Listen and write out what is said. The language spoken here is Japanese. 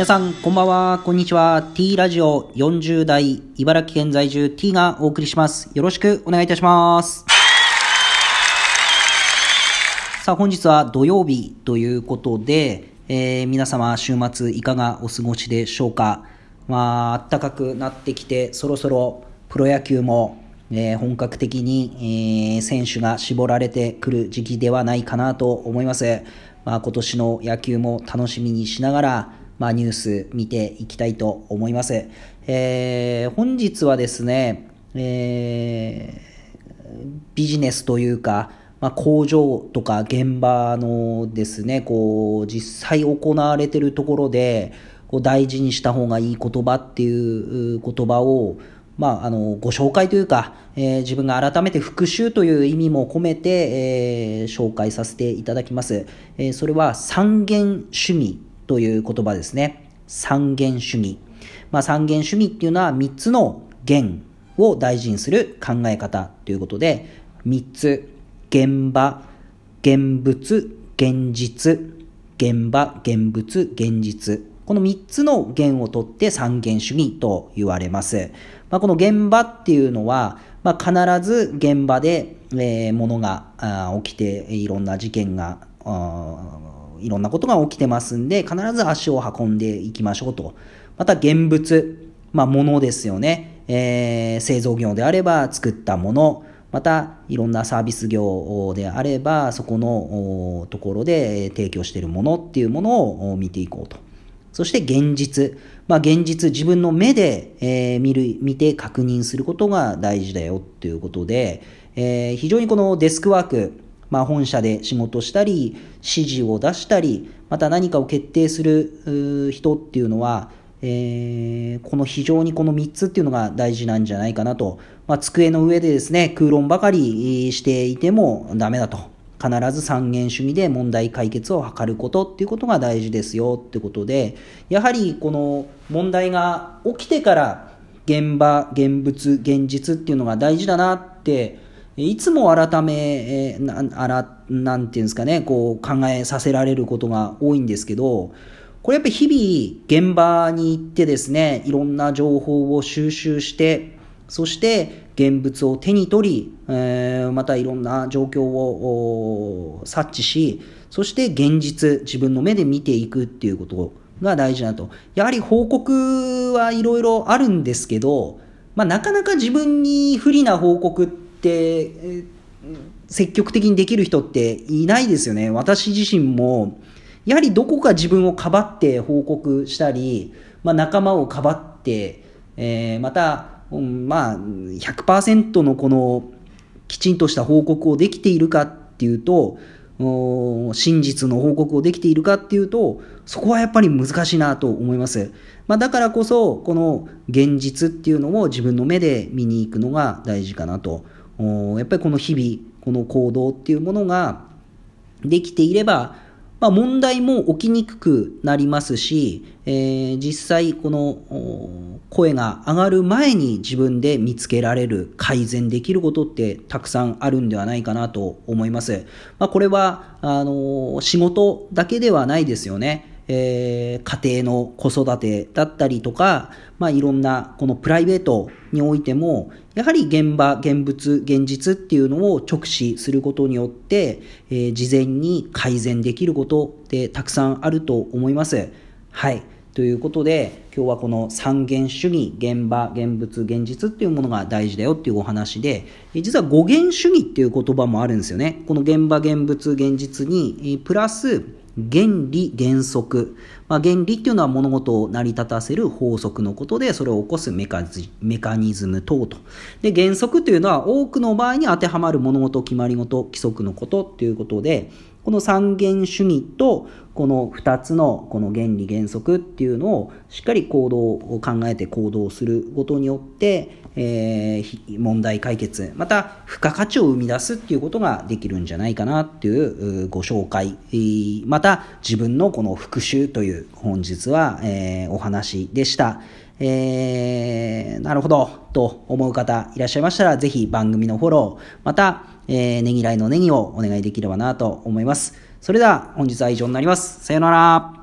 皆さん、こんばんは、こんにちは。T ラジオ40代、茨城県在住 T がお送りします。よろしくお願いいたします。さあ、本日は土曜日ということで、えー皆様、週末いかがお過ごしでしょうか。まあ、暖かくなってきて、そろそろプロ野球も、えー本格的に、えー選手が絞られてくる時期ではないかなと思います。まあ、今年の野球も楽しみにしながら、まあ、ニュース見ていきたいと思います。えー本日はですね、えービジネスというか、まあ、工場とか現場のですね、こう、実際行われてるところで、こう大事にした方がいい言葉っていう言葉を、まあ、あの、ご紹介というか、えー自分が改めて復習という意味も込めて、えー紹介させていただきます。えーそれは三元主義という言葉ですね。三元主義。まあ、三元主義っていうのは3つの元を大事にする考え方ということで、3つ、現場、現物、現実、現場、現物、現実。この3つの元を取って三元主義と言われます。まあ、この現場っていうのは、まあ、必ず現場で、えーものが起きて、いろんな事件が、あいろんなことが起きてますんで、必ず足を運んでいきましょうと。また現物、まあ、物ですよね。えー製造業であれば作ったもの、またいろんなサービス業であれば、そこのところで提供しているものっていうものを見ていこうと。そして現実。まあ現実、自分の目で、えー見る、見て確認することが大事だよっていうことで、えー非常にこのデスクワーク、まあ本社で仕事したり、指示を出したり、また何かを決定する人っていうのは、えーこの非常にこの3つっていうのが大事なんじゃないかなと。まあ、机の上でですね、空論ばかりしていてもダメだと。必ず三元主義で問題解決を図ることっていうことが大事ですよってことで、やはりこの問題が起きてから現場、現物、現実っていうのが大事だなって、いつも改め、えーなあらなんていうんですかね、こう考えさせられることが多いんですけど、これやっぱり日々現場に行ってですね、いろんな情報を収集して、そして現物を手に取り、えーまたいろんな状況を察知し、そして現実、自分の目で見ていくっていうことが大事だと。やはり報告はいろいろあるんですけど、まあ、なかなか自分に不利な報告って、えー積極的にできる人っていないですよね。私自身も、やはりどこか自分をかばって報告したり、まあ、仲間をかばって、えーまた、うんまあ、100%のこのきちんとした報告をできているかっていうと、真実の報告をできているかっていうと、そこはやっぱり難しいなと思います。まあ、だからこそ、この現実っていうのを自分の目で見に行くのが大事かなと。やっぱりこの日々、この行動っていうものができていれば、まあ、問題も起きにくくなりますし、えー実際この声が上がる前に自分で見つけられる改善できることってたくさんあるんではないかなと思います。まあ、これはあの仕事だけではないですよね。えー家庭の子育てだったりとか、まあ、いろんなこのプライベートにおいても、やはり現場、現物、現実っていうのを直視することによって、えー事前に改善できることってたくさんあると思います。はい。ということで、今日はこの三元主義、現場、現物、現実っていうものが大事だよっていうお話で、実は五元主義っていう言葉もあるんですよね。この現場、現物、現実に、プラス、原理原則、まあ、原理っていうのは物事を成り立たせる法則のことでそれを起こすメカメカニズム等と。で原則というのは多くの場合に当てはまる物事決まり事規則のことっていうことでこの三元主義とこの2つのこの原理原則っていうのをしっかり行動を考えて行動することによって、えー問題解決また付加価値を生み出すっていうことができるんじゃないかなっていうご紹介また自分のこの復習という本日は、えーお話でした。えーなるほど、と思う方いらっしゃいましたら、ぜひ番組のフォロー、また、えーねぎらいのネギをお願いできればなと思います。それでは本日は以上になります。さようなら。